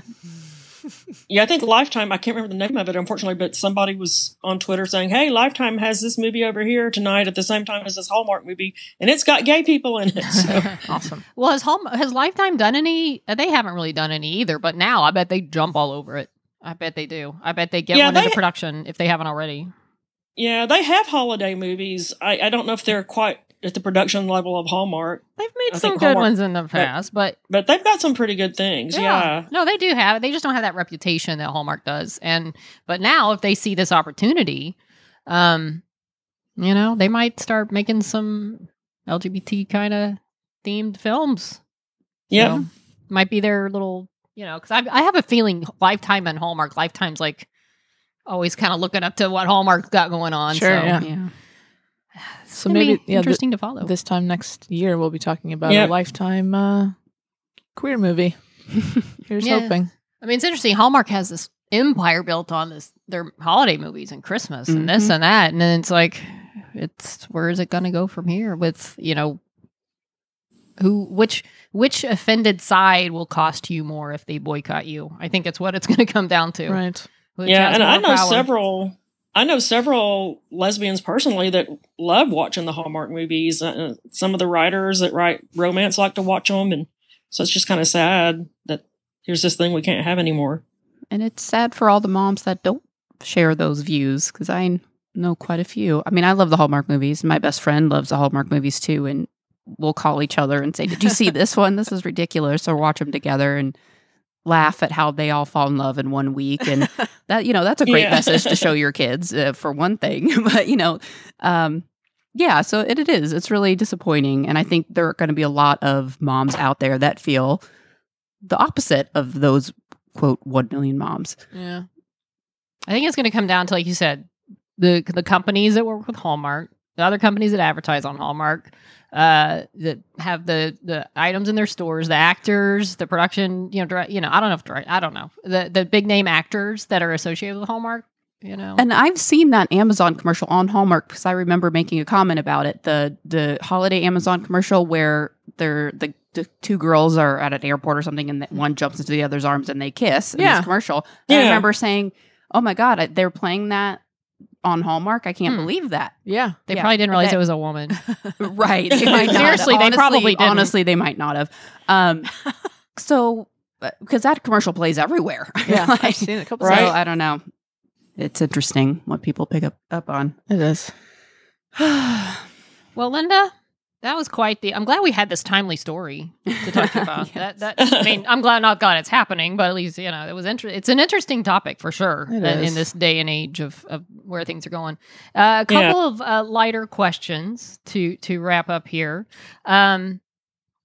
yeah, I think Lifetime. I can't remember the name of it, unfortunately, but somebody was on Twitter saying, "Hey, Lifetime has this movie over here tonight at the same time as this Hallmark movie, and it's got gay people in it." So, awesome. Well, has Home has Lifetime done any? uh, They haven't really done any either. But now I bet they jump all over it. I bet they do. I bet they get Yeah, one they- into production if they haven't already. yeah, they have holiday movies. I, I don't know if they're quite at the production level of Hallmark, They've made I some think good Hallmark- ones in the past, but but they've got some pretty good things. Yeah. No, they do have. They just don't have that reputation that Hallmark does. And but now if they see this opportunity, um, you know, they might start making some LGBT kind of themed films. Yeah. So, might be their little, you know, because I I have a feeling Lifetime and Hallmark, Lifetime's like always kind of looking up to what Hallmark's got going on. Sure, so yeah. Yeah. It's So maybe yeah, th- interesting to follow. this time next year we'll be talking about Yep. a lifetime uh, queer movie. Here's Yeah. hoping. I mean, it's interesting. Hallmark has this empire built on this their holiday movies and Christmas and this Mhm. and that, and then it's like, it's where is it going to go from here? With you know, who which which offended side will cost you more if they boycott you? I think it's what it's going to come down to. Right. Which yeah, and I know power. several. I know several lesbians personally that love watching the Hallmark movies. Uh, some of the writers that write romance like to watch them, and so it's just kind of sad that here's this thing we can't have anymore. And it's sad for all the moms that don't share those views because I know quite a few. I mean, I love the Hallmark movies. My best friend loves the Hallmark movies too. And we'll call each other and say, Did you see this one? This is ridiculous. Or watch them together and laugh at how they all fall in love in one week. And that, you know, that's a great Yeah. message to show your kids uh, for one thing. but, you know, um, yeah, so it, it is. It's really disappointing. And I think there are going to be a lot of moms out there that feel the opposite of those quote 1 million moms. Yeah. I think it's going to come down to, like you said, the the companies that work with Hallmark, the other companies that advertise on Hallmark, uh, that have the the items in their stores, the actors, the production, you know, direct, you know, I don't know if direct, I don't know the the big name actors that are associated with Hallmark, you know, And I've seen that Amazon commercial on Hallmark because I remember making a comment about it. The the holiday Amazon commercial where they're the the two girls are at an airport or something, and one jumps into the other's arms and they kiss. In Yeah. this commercial. And I remember saying, "Oh my god, I- they're playing that on Hallmark. I can't Hmm. believe that." Yeah. they yeah, probably didn't realize that- it was a woman. right? They might not. Seriously, they Honestly- probably didn't. Honestly, they might not have. Um, so because that commercial plays everywhere. Yeah. Like, I've seen it a couple Right. So. I don't know. It's interesting what people pick up up on. It is. Well, Linda, that was quite the. I'm glad we had this timely story to talk about. Yes. That that I mean, I'm glad not God it's happening, but at least you know it was interesting. It's an interesting topic for sure uh, in this day and age of, of where things are going. Uh, a couple Yeah. of uh, lighter questions to to wrap up here. Um,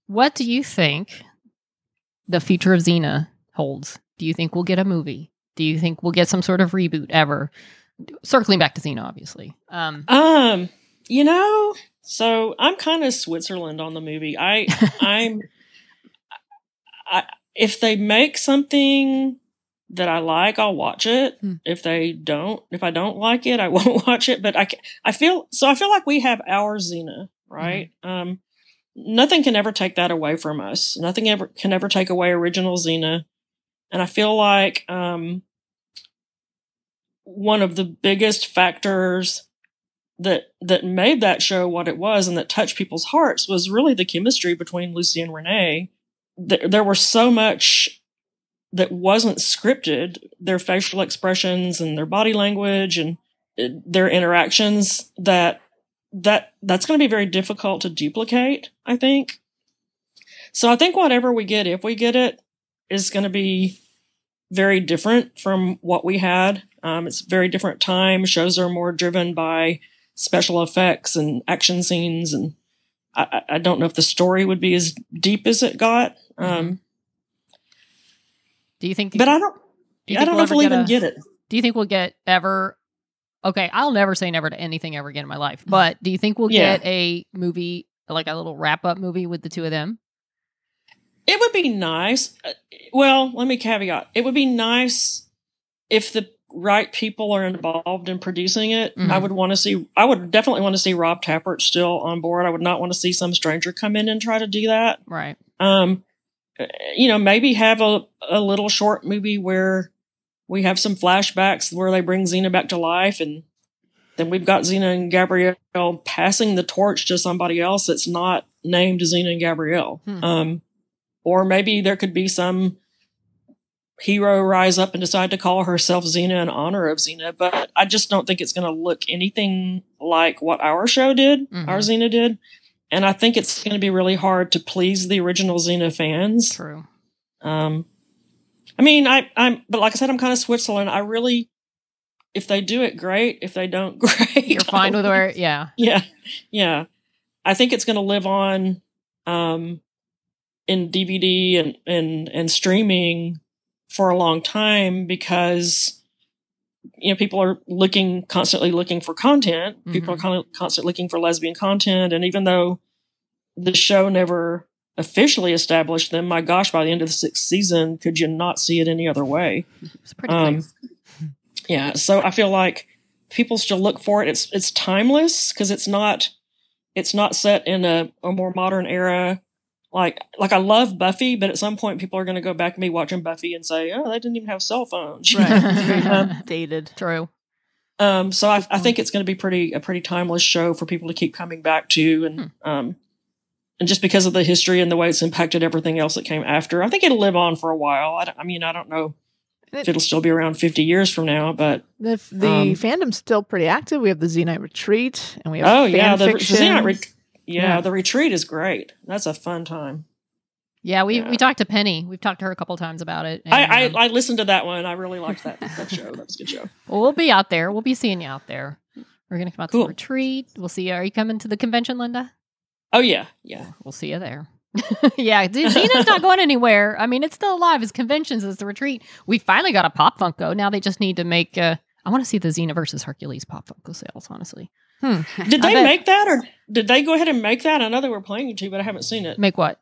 what do you think the future of Xena holds? Do you think we'll get a movie? Do you think we'll get some sort of reboot ever? Circling back to Xena, obviously. Um, Um, you know, so I'm kind of Switzerland on the movie. I I'm I if they make something that I like, I'll watch it. Hmm. If they don't, if I don't like it, I won't watch it. But I I feel so I feel like we have our Xena, right? Um nothing can ever take that away from us. Nothing ever can ever take away original Xena. And I feel like um one of the biggest factors that that made that show what it was and that touched people's hearts was really the chemistry between Lucy and Renee. There, there was so much that wasn't scripted. Their facial expressions and their body language and uh, their interactions that that that's going to be very difficult to duplicate. I think. So I think whatever we get, if we get it, is going to be very different from what we had. Um, it's very different time. Shows are more driven by special effects and action scenes, and I, I- don't know if the story would be as deep as it got. Um, do you think? but I don't. do I don't know if ever we'll get even a- get it. Do you think we'll get ever? Okay, I'll never say never to anything ever again in my life. But do you think we'll Yeah. get a movie, like a little wrap up movie with the two of them? It would be nice. uh, Well, let me caveat. It would be nice if the right people are involved in producing it. Mhm. I would want to see. I would definitely want to see Rob Tapert still on board. I would not want to see some stranger come in and try to do that. Right. um you know maybe have a, a little short movie where we have some flashbacks where they bring xena back to life and then we've got xena and gabrielle passing the torch to somebody else that's not named xena and gabrielle Hmm. um or maybe there could be some hero rise up and decide to call herself xena in honor of xena but i just don't think it's going to look anything like what our show did our Mhm. xena did and I think it's going to be really hard to please the original Xena fans. True. Um, I mean, I, I'm, but like I said, I'm kind of Switzerland. I really, if they do it, great. If they don't, great. You're fine with where? Yeah. Yeah, yeah. I think it's going to live on, um, in DVD and and and streaming for a long time because you know, people are looking constantly looking for content. People are con- constantly looking for lesbian content, and even though the show never officially established them, my gosh, by the end of the sixth season, could you not see it any other way? It's pretty Um. Yeah, so I feel like people still look for it. It's it's timeless because it's not it's not set in a, a more modern era. Like like I love Buffy, but at some point people are going to go back and be watching Buffy and say, "Oh, they didn't even have cell phones." Right. Dated. True. Um, so I, I think it's going to be pretty a pretty timeless show for people to keep coming back to, and Hmm. um, and just because of the history and the way it's impacted everything else that came after, I think it'll live on for a while. I, don't- I mean, I don't know if it'll still be around fifty years from now, but The, the Um, fandom's still pretty active. We have the Z Night Retreat, and we have oh fan yeah, the, the fiction. Xenon ret- yeah, Yeah. the retreat is great. That's a fun time. Yeah, we, Yeah. we talked to Penny. We've talked to her a couple times about it. and, I, I um, I listened to that one. I really liked that that show. That was a good show. well, we'll be out there. We'll be seeing you out there. We're gonna come out to the retreat. We'll see you. Are you coming to the convention, Linda? Oh yeah, yeah. We'll see you there. yeah, Z- Xena's not going anywhere. I mean, it's still alive. As conventions as the retreat. We finally got a Pop Funko. Now they just need to make. Uh, I want to see the Xena versus Hercules Pop Funko sales. Honestly, Did they make that, or did they go ahead and make that? I know they were planning to, but I haven't seen it. make what?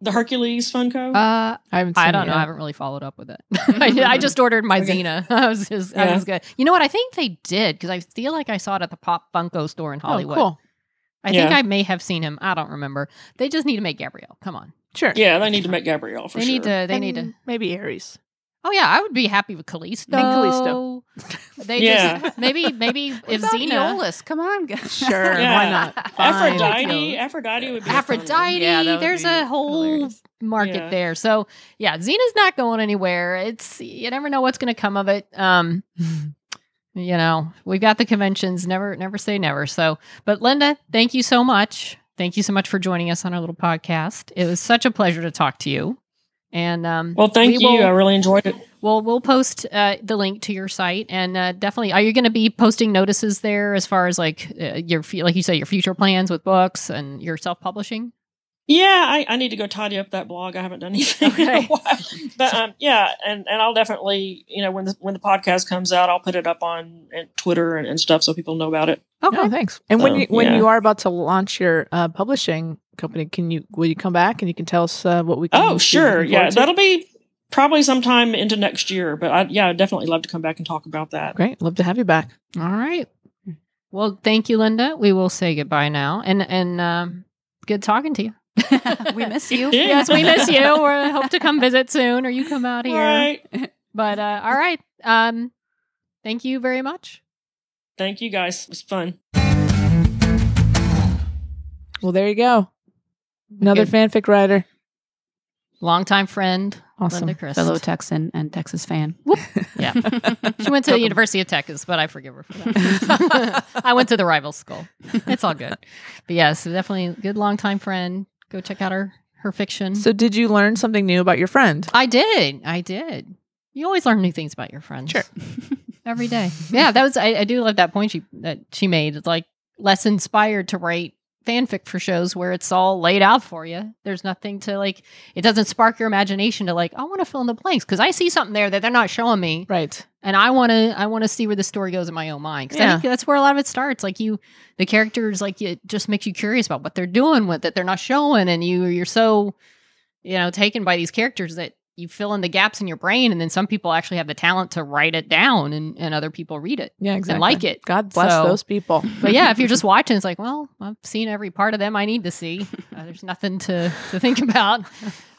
The Hercules Funko. Uh, I haven't. Seen I don't know. yet. I haven't really followed up with it. I, I just ordered my Okay. Xena. I was just, I was good. You know what? I think they did because I feel like I saw it at the Pop Funko store in Hollywood. Oh, cool. I think I may have seen him. I don't remember. They just need to make Gabrielle. Come on. Sure. yeah, they need to make Gabrielle for they sure. need to. They And need to. maybe Ares. Oh yeah, I would be happy with Callisto. Think Callisto. They Yeah. just maybe maybe What if about Xena Aeolus? Come on, guys. Sure. Yeah. Why not? Fine. Aphrodite. Aphrodite would be a fun one. Aphrodite, Yeah, would there's be a whole hilarious. market Yeah. there. So yeah, Xena's not going anywhere. It's you never know what's going to come of it. Um, you know, we've got the conventions. Never, never say never. So, but Linda, thank you so much. Thank you so much for joining us on our little podcast. It was such a pleasure to talk to you. And um, Well, thank we you. will- I really enjoyed it. We'll we'll post uh, the link to your site and uh, definitely. Are you going to be posting notices there as far as like uh, your like you said your future plans with books and your self publishing? Yeah, I, I need to go tidy up that blog. I haven't done anything in a while. But um, yeah, and, and I'll definitely, you know, when the when the podcast comes out, I'll put it up on Twitter and, and stuff so people know about it. Okay. Oh, thanks. And when you when yeah. you are about to launch your uh, publishing company, can you will you come back and you can tell us uh, what we can? Oh, sure. Yeah, to? that'll be probably sometime into next year. But I, yeah, I'd definitely love to come back and talk about that. great. Love to have you back. All right. Well, thank you, Linda. We will say goodbye now, and and um, good talking to you. we miss you. Yeah. Yes, we miss you. We hope to come visit soon, or you come out here. right. But uh, all right. Um, thank you very much. Thank you guys. It was fun. Well, there you go. Another Good. fanfic writer. Longtime friend, Awesome. Linda Crist. Fellow Texan and Texas fan. Yeah. She went to the University of Texas, but I forgive her for that. I went to the rival school. It's all good. But yes, definitely a good longtime friend. Go check out her her fiction. So, did you learn something new about your friend? I did. I did. You always learn new things about your friends. Sure. Every day. Yeah, that was I, I do love that point she that she made. It's like less inspired to write fanfic for shows where it's all laid out for you. There's nothing to like it doesn't spark your imagination to like, I want to fill in the blanks because I see something there that they're not showing me Right. and I want to I want to see where the story goes in my own mind because I think that's where a lot of it starts. Like you, the characters, like it just makes you curious about what they're doing with it. They're not showing, and you you're so you know taken by these characters that you fill in the gaps in your brain, and then some people actually have the talent to write it down, and and other people read it. Yeah, exactly. And like it. God bless So- those people. But yeah, if you're just watching, it's like, well, I've seen every part of them I need to see. Uh, there's nothing to to think about.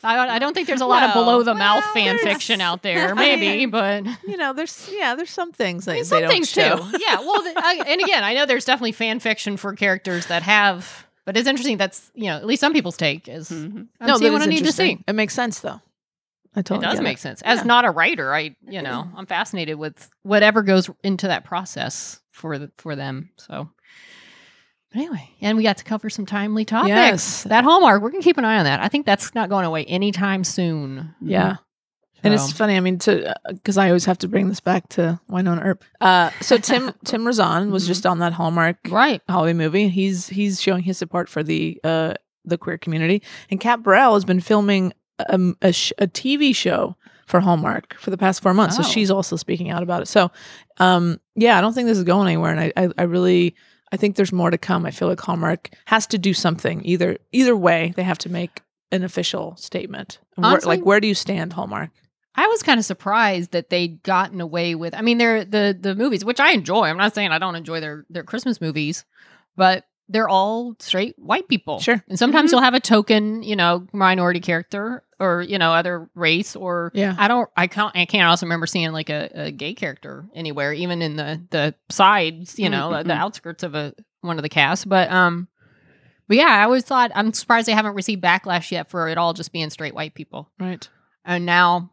I don't, I don't think there's a lot of below the mouth well, fan fiction out there, maybe, but you know, there's yeah, there's some things that There's they some don't things show. too. Yeah. Well, the, I, and again, I know there's definitely fan fiction for characters that have, but it's interesting. That's you know at least some people's take is Mhm. No, seeing that what is I need to see. It makes sense though. I It does get make sense. As Yeah. not a writer, I you know I'm fascinated with whatever goes into that process for the, for them. So. But anyway, and we got to cover some timely topics. Yes. That Hallmark, we're gonna keep an eye on that. I think that's not going away anytime soon. Yeah. And it's funny. I mean, to because I always have to bring this back to Wynonna Earp. Uh, so Tim Tim Rozon was Mhm. just on that Hallmark right. Halloween movie. He's he's showing his support for the uh the queer community. And Kat Barrell has been filming a, a, sh- a TV show for Hallmark for the past four months. Oh. So she's also speaking out about it. So, um, yeah, I don't think this is going anywhere, and I, I, I really, I think there's more to come. I feel like Hallmark has to do something. Either either way, they have to make an official statement. Where, like, where do you stand, Hallmark? I was kind of surprised that they'd gotten away with. I mean, they're the the movies, which I enjoy. I'm not saying I don't enjoy their their Christmas movies, but they're all straight white people. Sure. And sometimes Mhm. you'll have a token, you know, minority character or you know other race or Yeah. I don't. I can't. I can't also remember seeing like a, a gay character anywhere, even in the the sides, you know, the Mm-mm-mm. outskirts of a one of the cast. But um, but yeah, I always thought I'm surprised they haven't received backlash yet for it all just being straight white people. Right. And now,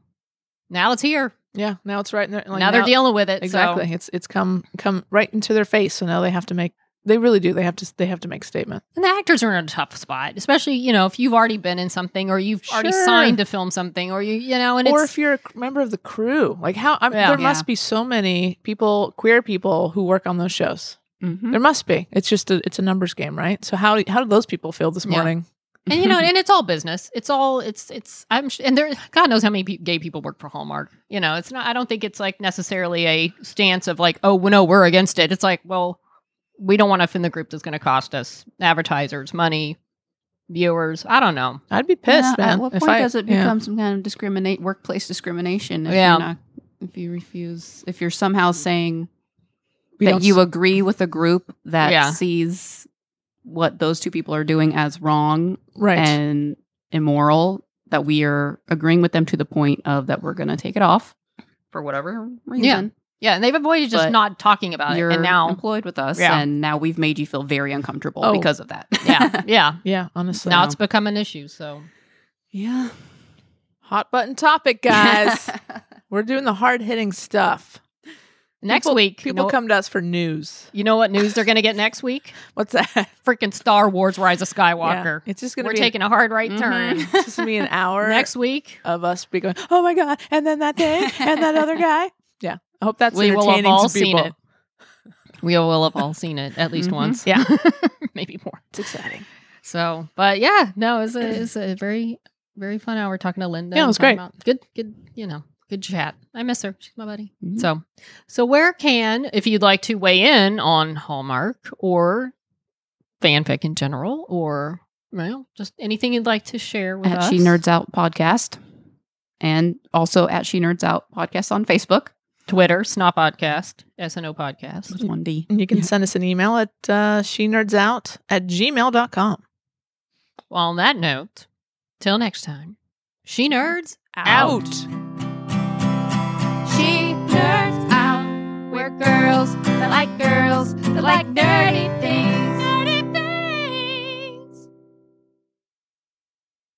now it's here. Yeah. Now it's right in there. Like now they're dealing with it. Exactly. So. It's it's come come right into their face. So now they have to make. They really do. They have to. They have to make a statement. And the actors are in a tough spot, especially you know if you've already been in something or you've already signed to film something or you you know and or it's if you're a member of the crew, like how I mean, Yeah. there Yeah. must be so many people, queer people, who work on those shows. Mhm. There must be. It's just a it's a numbers game, right? So how how do those people feel this Yeah. morning? and you know and it's all business. It's all it's it's I'm sh- and there God knows how many pe- gay people work for Hallmark. You know it's not. I don't think it's like necessarily a stance of like oh well, no we're against it. It's like well we don't want to offend the group that's going to cost us advertisers money, viewers. I don't know. I'd be pissed, Yeah, man. At what if point I- does it yeah. become some kind of discriminate workplace discrimination? If Yeah. You're not, if you refuse, if you're somehow saying We that you s- agree with a group that Yeah. sees what those two people are doing as wrong right? and immoral, that we are agreeing with them to the point of that we're going to take it off for whatever reason. Yeah, and they've avoided just But not talking about it, You're and now employed with us, Yeah. and now we've made you feel very uncomfortable Oh. because of that. yeah yeah yeah, honestly, now it's become an issue. So yeah, hot button topic, guys. We're doing the hard hitting stuff. next People- week, you people know, come to us for news. you know what news they're going to get next week? What's that? Freaking Star Wars: Rise of Skywalker. Yeah, it's just gonna We're be taking a hard right Mhm. turn it's just gonna be an hour next week. of us be going, oh my god, and then that day, and that other guy. Yeah, I hope that's We will have all to seen it. We will have all seen it at least Mhm. once. Yeah. maybe more. It's exciting. So, but yeah, no, it's a it's a very very fun hour talking to Linda. Yeah, it was great. about- good, good, you know, good chat. I miss her. She's my buddy. Mhm. So, so where can if you'd like to weigh in on Hallmark or fanfic in general, or well, just anything you'd like to share with at us? She Nerds Out podcast, and also at She Nerds Out podcast on Facebook. Twitter, Snot Podcast, SNO Podcast. With one D. And you can Yeah. send us an email at uh, she nerds out at gmail.com. Well, on that note, till next time, she nerds Out. She nerds out. We're girls that like girls that like dirty things.